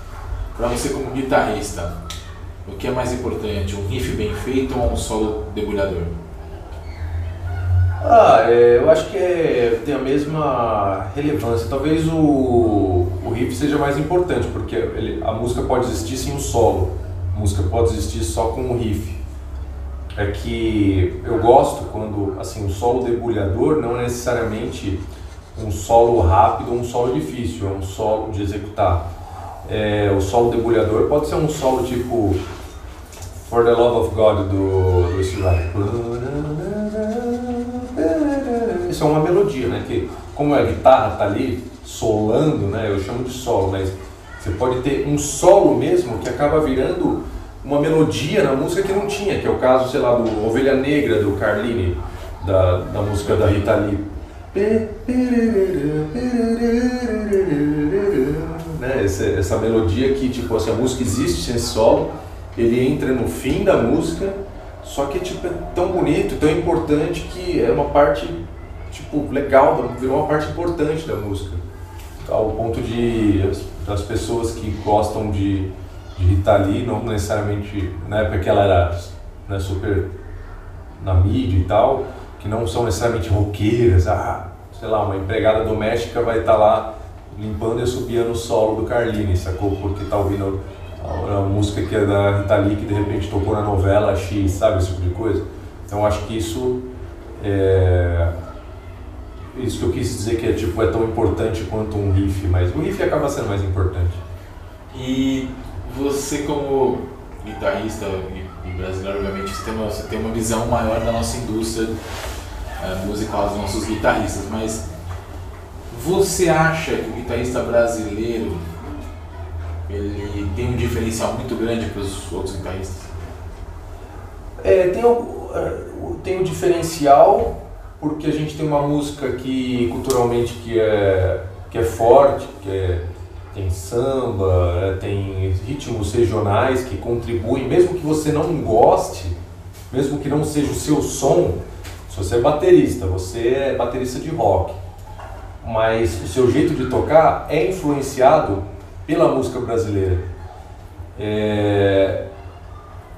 pra você como guitarrista, o que é mais importante? Um riff bem feito ou um solo debulhador? Ah, é, eu acho que é, tem a mesma relevância. Talvez o, o riff seja mais importante, porque ele- a música pode existir sem um solo. música pode existir só com um riff. É que eu gosto quando, assim, o solo debulhador não é necessariamente um solo rápido ou um solo difícil, é um solo de executar. É, o solo debulhador pode ser um solo tipo For the Love of God do, do Steve É uma melodia, né? Que como a guitarra tá ali solando, né? Eu chamo de solo, mas você pode ter um solo mesmo que acaba virando uma melodia na música que não tinha, que é o caso, sei lá, do Ovelha Negra do Carlini, da, da música da Rita Lee. Né? Essa, essa melodia que, tipo, assim, a música existe sem solo, ele entra no fim da música, só que tipo, é tão bonito, tão importante que é uma parte tipo, legal, virou uma parte importante da música. Ao ponto de as, as pessoas que gostam de, de Rita Lee, não necessariamente na época que ela era né, super na mídia e tal, que não são necessariamente roqueiras, ah, sei lá, uma empregada doméstica vai estar tá lá limpando e subindo o solo do Carlini, sacou? Porque tá ouvindo a, a, música que é da Rita Lee, que de repente tocou na novela X, sabe? Esse tipo de coisa. Então acho que isso é, isso que eu quis dizer que é, tipo, é tão importante quanto um riff, mas o riff acaba sendo mais importante. E você como guitarrista e brasileiro, obviamente, você tem uma, você tem uma visão maior da nossa indústria uh, musical, dos nossos guitarristas, mas você acha que o guitarrista brasileiro ele tem um diferencial muito grande para os outros guitarristas? É, tem, o, é, tem um diferencial porque a gente tem uma música que culturalmente que é, que é forte, que é, tem samba, tem ritmos regionais que contribuem, mesmo que você não goste, mesmo que não seja o seu som, se você é baterista, você é baterista de rock, mas o seu jeito de tocar é influenciado pela música brasileira. É,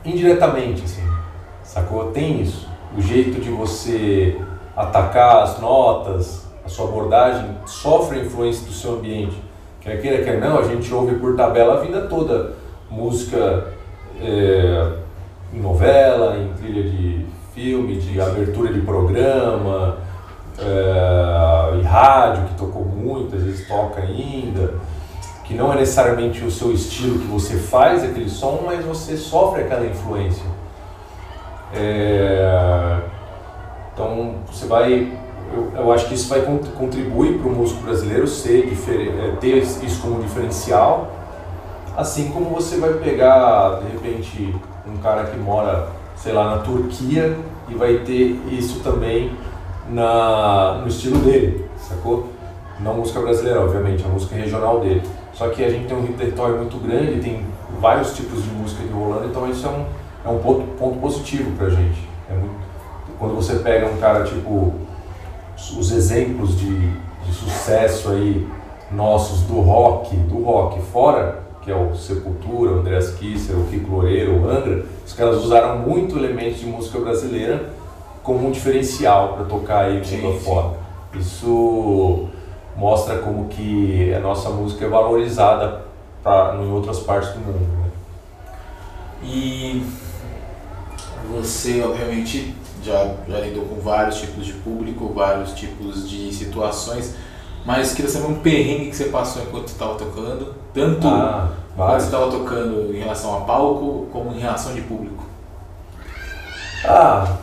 indiretamente, assim, sacou? Tem isso. O jeito de você atacar as notas, a sua abordagem sofre a influência do seu ambiente. Quer queira, quer não, a gente ouve por tabela a vida toda música é, em novela, em trilha de filme, de abertura de programa, é, e rádio, que tocou muito, às vezes toca ainda, que não é necessariamente o seu estilo que você faz aquele som, mas você sofre aquela influência. É, então você vai, eu, eu acho que isso vai contribuir para o músico brasileiro ser é, ter isso como diferencial, assim como você vai pegar de repente um cara que mora, sei lá, na Turquia e vai ter isso também na, no estilo dele, sacou? Não música brasileira, obviamente, a música regional dele. Só que a gente tem um território muito grande, tem vários tipos de música de rolando, então isso é um, é um ponto, ponto positivo pra gente. É muito, quando você pega um cara tipo os exemplos de, de sucesso aí nossos do rock, do rock fora, que é o Sepultura, o Andreas Kisser, o Kiko Loureiro, o Angra, os caras usaram muito elementos de música brasileira como um diferencial para tocar aí mundo fora. Isso mostra como que a nossa música é valorizada pra, em outras partes do mundo. Né? E você, obviamente, já, já lidou com vários tipos de público, vários tipos de situações, mas queria saber um perrengue que você passou enquanto estava tocando, tanto ah, quando você estava tocando em relação a palco, como em relação de público. Ah,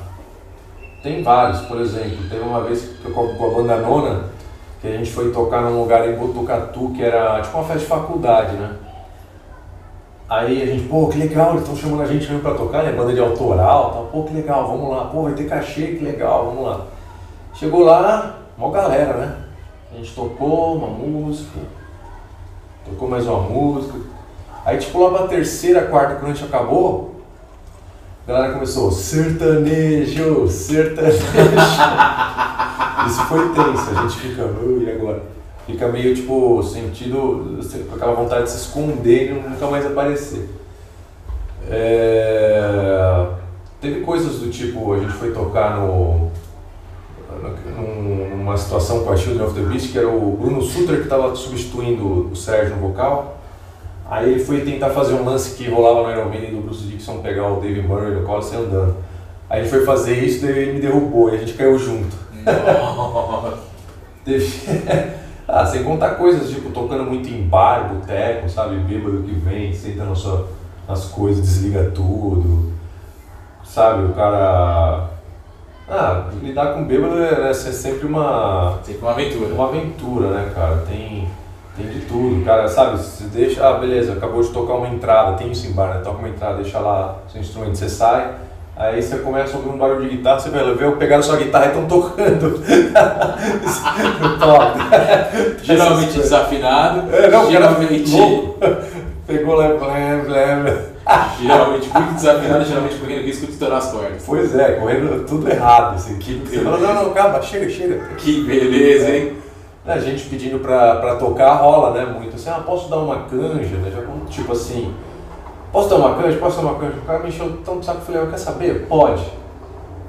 tem vários, por exemplo, teve uma vez que eu, com a banda Nona, que a gente foi tocar num lugar em Botucatu, que era tipo uma festa de faculdade, né? Aí a gente, pô, que legal, eles estão chamando a gente mesmo pra tocar, né? Banda de autoral tal. Pô, que legal, vamos lá. Pô, vai ter cachê, que legal, vamos lá. Chegou lá, uma galera, né? A gente tocou uma música, tocou mais uma música. Aí, tipo, lá pra terceira, quarta, quando a gente acabou, a galera começou, sertanejo, sertanejo. *laughs* Isso foi tenso, a gente fica, e agora? Fica meio tipo sentido com aquela vontade de se esconder e nunca mais aparecer. É, teve coisas do tipo, a gente foi tocar no, numa situação com a Children of the Beast, que era o Bruno Sutter que estava substituindo o Sérgio no vocal. Aí ele foi tentar fazer um lance que rolava no Iron Man do Bruce Dixon pegar o Dave Murray no colo e sair andando. Aí ele foi fazer isso, daí ele me derrubou e a gente caiu junto. Nossa. *laughs* Teve- *laughs* ah, sem contar coisas, tipo, tocando muito em bar, boteco, sabe? Bêbado que vem, senta na sua, nas coisas, desliga tudo. Sabe, o cara. Ah, lidar com bêbado é, é sempre uma, Sempre uma aventura. uma aventura, né, cara? Tem, tem de tudo, cara, sabe? Você deixa, ah, beleza, acabou de tocar uma entrada, tem isso em bar, né? Toca uma entrada, deixa lá seu instrumento, você sai, aí você começa a ouvir um barulho de guitarra, você vai ver, eu pegaram sua guitarra e estão tocando. *laughs* *laughs* Geralmente desafinado. É, não, geralmente. *laughs* Pegou lá, blém, blém. geralmente muito desafinado, geralmente correndo risco de estourar as cordas. Pois é, correndo tudo errado, assim. Que Você fala, não, não, calma, chega, chega. Que beleza, hein? A gente pedindo pra, pra tocar rola, né? Muito assim, ah, posso dar uma canja, né? Já, tipo assim, posso dar uma canja? Posso uma canja? O cara me encheu tão de saco, eu falei, "Ah, quer saber? Pode.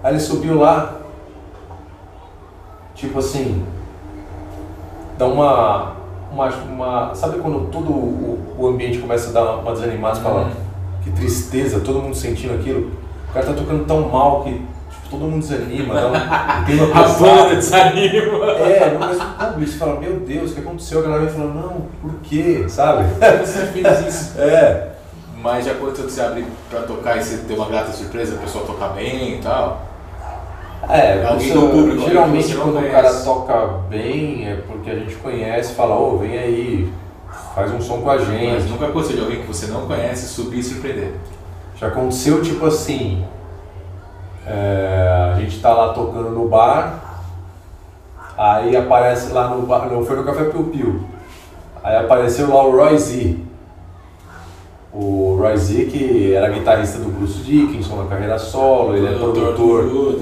Aí ele subiu lá, tipo assim, dá uma, uma, uma sabe quando todo o, o ambiente começa a dar uma desanimada, você fala, Uhum. que tristeza, todo mundo sentindo aquilo. O cara tá tocando tão mal que tipo, todo mundo desanima, *laughs* uma A banda desanima. É, no mesmo público, você fala, meu Deus, o que aconteceu? A galera falou, não, por quê? Sabe? Você fez isso. É. Mas já aconteceu que você abre pra tocar e você tem uma grata surpresa, a pessoa tocar bem e tal. É, Alguém do público geralmente quando o conhece. cara toca bem é porque a gente conhece, fala, ô, vem aí, faz um som com a Mas gente. nunca aconteceu de alguém que você não conhece subir e surpreender. Já aconteceu tipo assim, é, a gente tá lá tocando no bar, aí aparece lá no bar, não foi no Café Piu Piu, aí apareceu lá o Roy Z. O Roy Z que era guitarrista do Bruce Dickinson na carreira solo, ele é produtor do,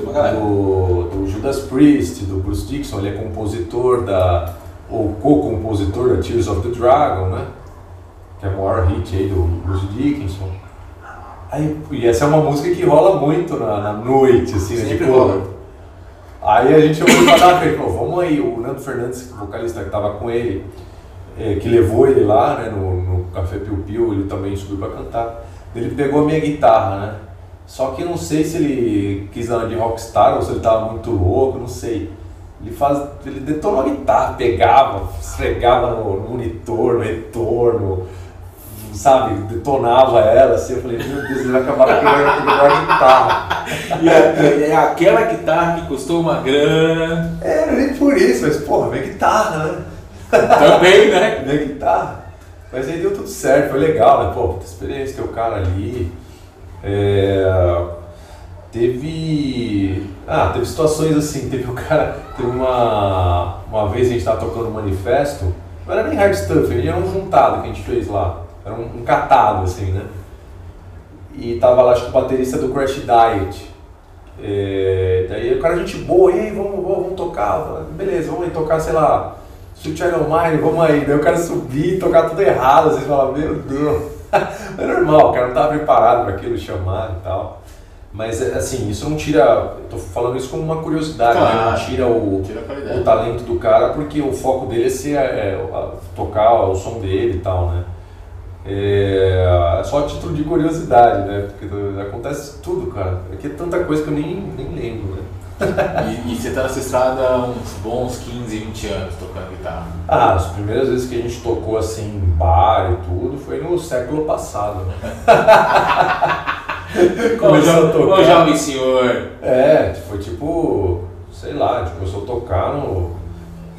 do Judas Priest, do Bruce Dixon, ele é compositor da, ou co-compositor da Tears of the Dragon, né? Que é o maior hit aí do Bruce Dickinson. Aí, e essa é uma música que rola muito na, na noite, assim, né? De rola. cover. Aí a gente ouviu falar, *coughs* ele falou, vamos aí, o Nando Fernandes, vocalista que tava com ele, eh, que levou ele lá, né, no, no Café Piu Piu, ele também subiu pra cantar. Ele pegou a minha guitarra, né? Só que eu não sei se ele quis andar de rockstar ou se ele tava muito louco, não sei. Ele, faz, ele detonou a guitarra, pegava, esfregava no, no monitor, no retorno, sabe, detonava ela, assim, eu falei, meu Deus, ele vai acabar pegando a guitarra. E é, é aquela guitarra que custou uma grana. É, nem por isso, mas porra, minha guitarra, né? Também, né? Minha guitarra. Mas aí deu tudo certo, foi legal, né? Pô, puta experiência, ter o cara ali. É, Teve. Ah, teve situações assim, teve o cara. Teve uma. Uma vez a gente tava tocando um manifesto, não era nem hard stuff, era um juntado que a gente fez lá. Era um, um catado, assim, né? E tava lá, acho que o baterista do Crash Diet. É, daí o cara, gente boa, e aí, vamos, vamos, vamos tocar. Falei, Beleza, vamos aí tocar, sei lá, Child O' Mine, vamos aí. Daí o cara subir tocar tudo errado, vocês falam, meu Deus. *laughs* é normal, o cara não tava preparado para aquilo, chamar e tal. Mas é, assim, isso não tira. Tô falando isso como uma curiosidade, né? Claro. não tira o, Tira o talento do cara, porque o foco dele é, ser, é, a- tocar o som dele e tal, né? É, é só título de curiosidade, né? Porque acontece tudo, cara. Aqui é tanta coisa que eu nem, nem lembro, né? E, e você tá nessa estrada há uns bons 15, 20 anos tocando guitarra. Ah, as primeiras vezes que a gente tocou assim em bar e tudo foi no século passado, né? *laughs* Começou a tocar. jovem senhor. É, foi tipo, sei lá, gente começou a tocar no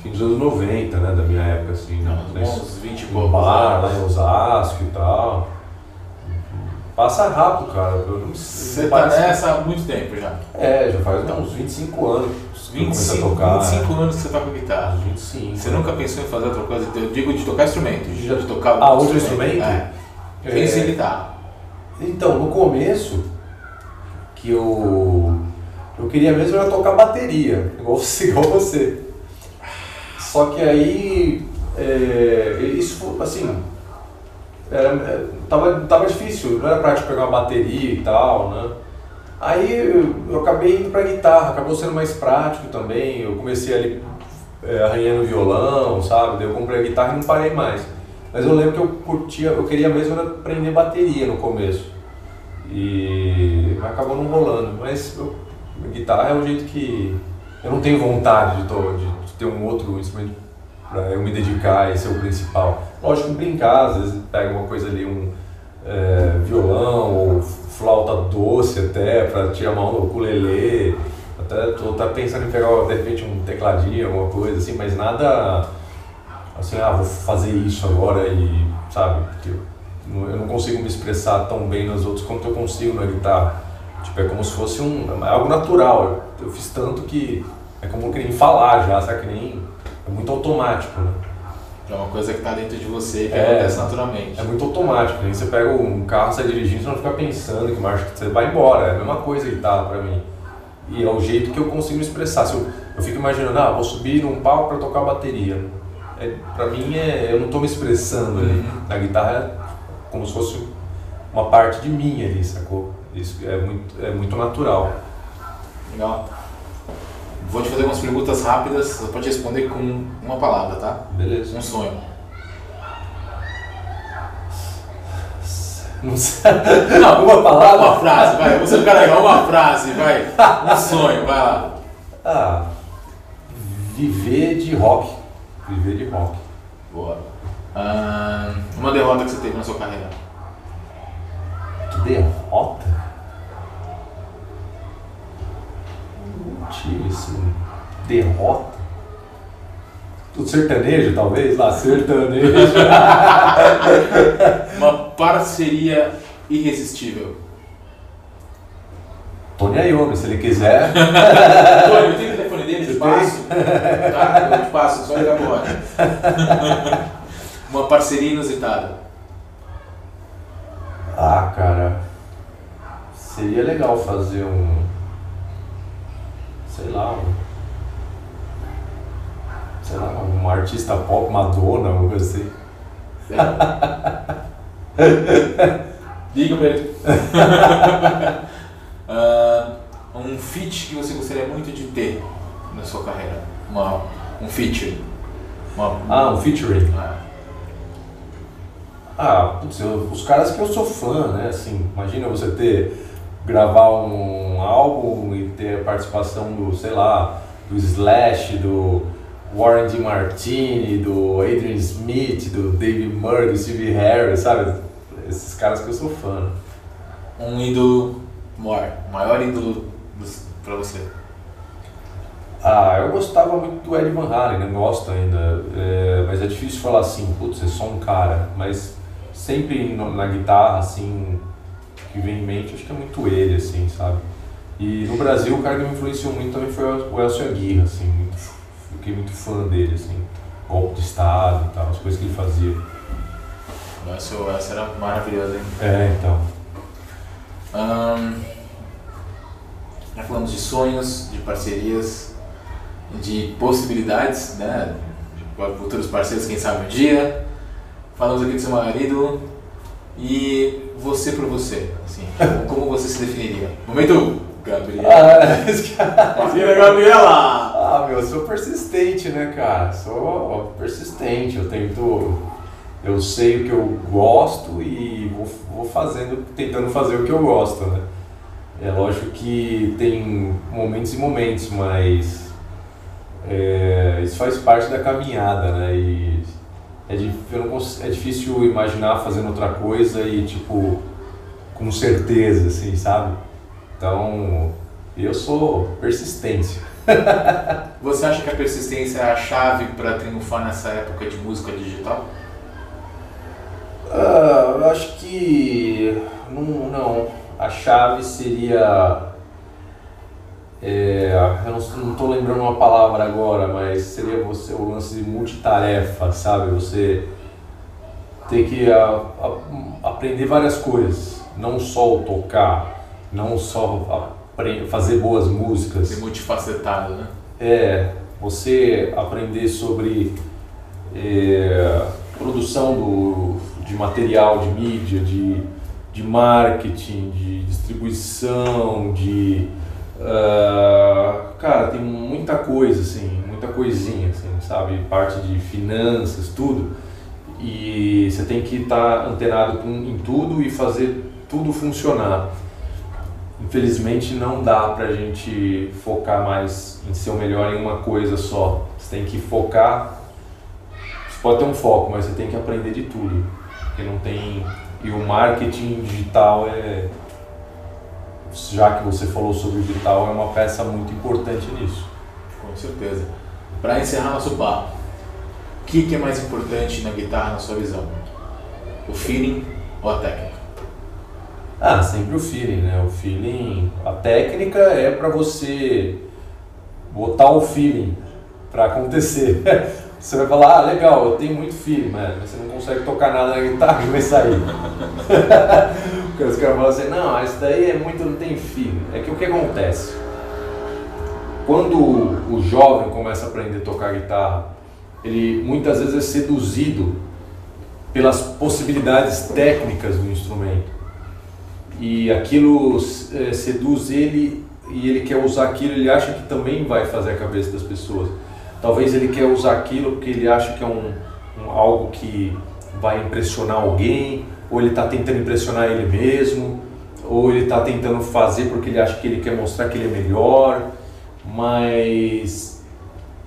fim dos anos 90, né? Da minha época, assim. Não, né? uns bons 20 e poucos bar, lá em Osasco e tal. Passa rápido, cara. Eu Você tá parece- nessa há muito tempo já. É, já faz né, uns 25 anos que eu comecei 25, a tocar. 25 é. anos que você toca guitarra. Uns 25. Você nunca pensou em fazer outra coisa? Eu digo de tocar instrumento, de Já- tocar Ah, outro instrumento? É. É. Pensa em guitarra. Então, no começo, que eu, eu queria mesmo era tocar bateria, igual você. Igual você. Só que aí, é, isso assim, era, é, tava, tava difícil, não era prático pegar uma bateria e tal, né? Aí eu, acabei indo pra guitarra, acabou sendo mais prático também, eu comecei ali é, arranhando violão, sabe? Daí eu comprei a guitarra e não parei mais. Mas eu lembro que eu curtia, eu queria mesmo aprender bateria no começo. E acabou não rolando. Mas eu, guitarra é um jeito que eu não tenho vontade de, de, de ter um outro instrumento para eu me dedicar e ser o principal. Lógico brincar, às vezes pega uma coisa ali, um é, violão ou flauta doce até, para tirar uma ukulele. Até tô até pensando em pegar de repente um tecladinho, alguma coisa assim, mas nada assim, ah, vou fazer isso agora e, sabe, porque eu não consigo me expressar tão bem nos outros quanto eu consigo na guitarra. Tipo, é como se fosse um, é algo natural. Eu, eu fiz tanto que é como eu queria falar já, sabe? Que nem, é muito automático, né? É uma coisa que está dentro de você que é, acontece naturalmente. É muito automático. Né? Você pega um carro, sai dirigindo, você não fica pensando que marcha, você vai embora. É a mesma coisa que tá para mim. E é o jeito que eu consigo me expressar. Se eu, eu fico imaginando, ah, vou subir num palco para tocar bateria. É, para mim, é, eu não estou me expressando ali. Uhum. Na guitarra é como se fosse uma parte de mim ali, sacou? Isso é muito, é muito natural. Legal. Vou te fazer algumas perguntas rápidas, você pode responder com uma palavra, tá? Beleza. Um sonho. Não sei. Não, *laughs* uma palavra. Uma frase, vai. Você é um cara legal, uma frase, vai. Um sonho, vai lá. Ah, viver de rock. Viver de rock. Boa. Ah, uma derrota que você teve na sua carreira. Derrota? Assim. Derrota? Tudo sertanejo, talvez? Lá, sertanejo. *laughs* uma parceria irresistível. Tony Iommi, se ele quiser. *laughs* Tony, eu tenho o telefone dele, eu te passo. Tá? Eu te passo, só ligar pro Uma parceria inusitada. Ah, cara. Seria legal fazer um. Sei lá, um. Sei lá, um artista pop, Madonna, alguma coisa assim. *laughs* Diga pra ele. uh, *laughs* um feat que você gostaria muito de ter na sua carreira. Uma, um feature. Uma, ah, um featuring. É. Ah, putz, eu, os caras que eu sou fã, né? Assim, imagina você ter gravar um álbum e ter a participação do, sei lá, do Slash, do Warren D. Martini, do Adrian Smith, do David Murray, do Steve Harris, sabe? Esses caras que eu sou fã. Um ídolo maior, maior ídolo para você? Ah, eu gostava muito do Ed Van Halen, né? gosto ainda, é, mas é difícil falar assim, putz, é só um cara, mas sempre na guitarra, assim, que vem em mente, acho que é muito ele, assim, sabe? E no Brasil, o cara que me influenciou muito também foi o Elcio Aguirre, assim, muito, fiquei muito fã dele, assim, golpe de Estado e tal, as coisas que ele fazia. O Elcio, era maravilhoso, hein? É, então. Um, já falamos de sonhos, de parcerias, de possibilidades, né? De futuros parceiros, quem sabe um dia falamos aqui do seu marido e você por você, assim, como você se definiria? Momento, Gabriela. Ah, *laughs* Gabriela! Ah, meu, eu sou persistente, né, cara? Sou persistente, eu tento. Eu sei o que eu gosto e vou, vou fazendo, tentando fazer o que eu gosto, né? É lógico que tem momentos e momentos, mas é, isso faz parte da caminhada, né? E é, é difícil imaginar fazendo outra coisa e, tipo, com certeza, assim, sabe? Então, eu sou persistência. *laughs* Você acha que a persistência é a chave para triunfar nessa época de música digital? Uh, eu acho que não, não. A chave seria é, eu não estou lembrando uma palavra agora, mas seria você o lance de multitarefa, sabe? Você ter que a, a, aprender várias coisas, não só tocar, não só fazer boas músicas. Ser multifacetado, né? É, você aprender sobre é, produção do, de material, de mídia, de, de marketing, de distribuição, de Uh, cara, tem muita coisa, assim, muita coisinha, assim, sabe? Parte de finanças, tudo. e você tem que estar antenado com, em tudo e fazer tudo funcionar. Infelizmente não dá pra gente focar mais em ser o melhor em uma coisa só. Você tem que focar. Você pode ter um foco, mas você tem que aprender de tudo. Porque não tem. E o marketing digital é. Já que você falou sobre o digital, é uma peça muito importante nisso. Com certeza. Para encerrar nosso papo, o que, que é mais importante na guitarra, na sua visão? O feeling ou a técnica? Ah, sempre o feeling, né? O feeling, a técnica é para você botar o feeling para acontecer. *laughs* Você vai falar, ah, legal, eu tenho muito feeling, mas você não consegue tocar nada na guitarra e vai sair. *laughs* Porque os caras falam assim, não, isso daí é muito, não tem feeling. É que o que acontece? Quando o jovem começa a aprender a tocar guitarra, ele muitas vezes é seduzido pelas possibilidades técnicas do instrumento e aquilo é, seduz ele e ele quer usar aquilo, ele acha que também vai fazer a cabeça das pessoas. Talvez ele quer usar aquilo porque ele acha que é um, um algo que vai impressionar alguém, ou ele está tentando impressionar ele mesmo, ou ele está tentando fazer porque ele acha que ele quer mostrar que ele é melhor, mas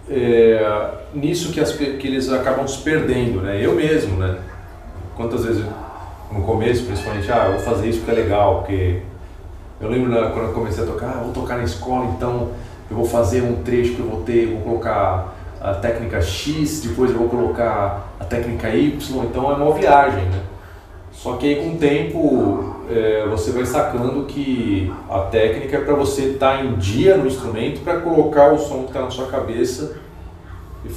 é, nisso que, as, que eles acabam se perdendo, né? Eu mesmo, né? Quantas vezes no começo, principalmente, ah, vou fazer isso porque é legal, porque eu lembro né, quando eu comecei a tocar, ah, vou tocar na escola, então eu vou fazer um trecho que eu vou ter, vou colocar a técnica X, depois eu vou colocar a técnica Y, então é uma viagem, né? Só que aí com o tempo é, você vai sacando que a técnica é para você estar tá em dia no instrumento para colocar o som que está na sua cabeça e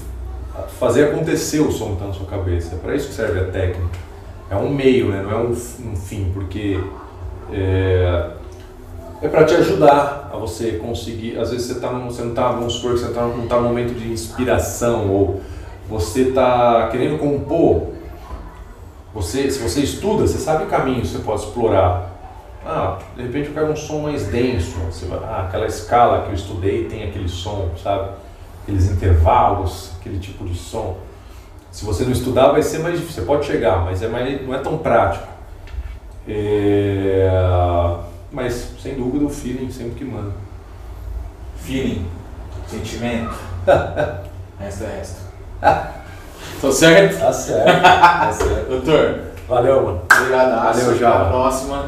fazer acontecer o som que está na sua cabeça. É para isso que serve a técnica é um meio, né? não é um, um fim, porque é, é para te ajudar a você conseguir. Às vezes você, tá num, você não está, vamos supor que você tá, não está num momento de inspiração ou você está querendo compor. Você, se você estuda, você sabe o caminho que você pode explorar. Ah, de repente eu quero um som mais denso. Vai, ah, aquela escala que eu estudei tem aquele som, sabe? Aqueles intervalos, aquele tipo de som. Se você não estudar, vai ser mais difícil. Você pode chegar, mas é mais, não é tão prático. É, mas, sem dúvida, o feeling sempre que manda. Feeling, sentimento. resto é resto. Tô certo? Tá certo. Tá certo. *laughs* Doutor. Valeu, mano. Obrigado. Valeu, já. Até a próxima.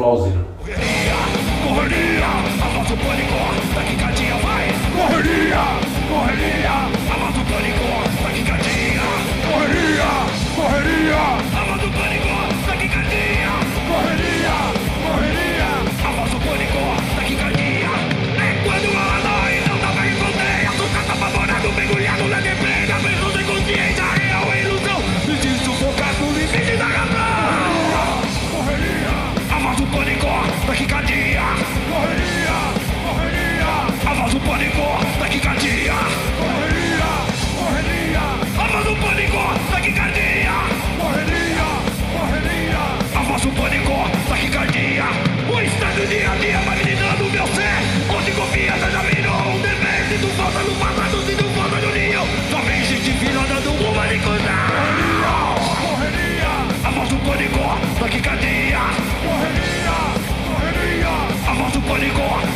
Flauzino. Meu ser. Onde confiança já virou um dever. Sinto falta no passado, sinto falta no ninho. Só vem gente fina dando uma de coisa. Correria, avança o pânico, taquicardia. Correria, correria, avança o pânico,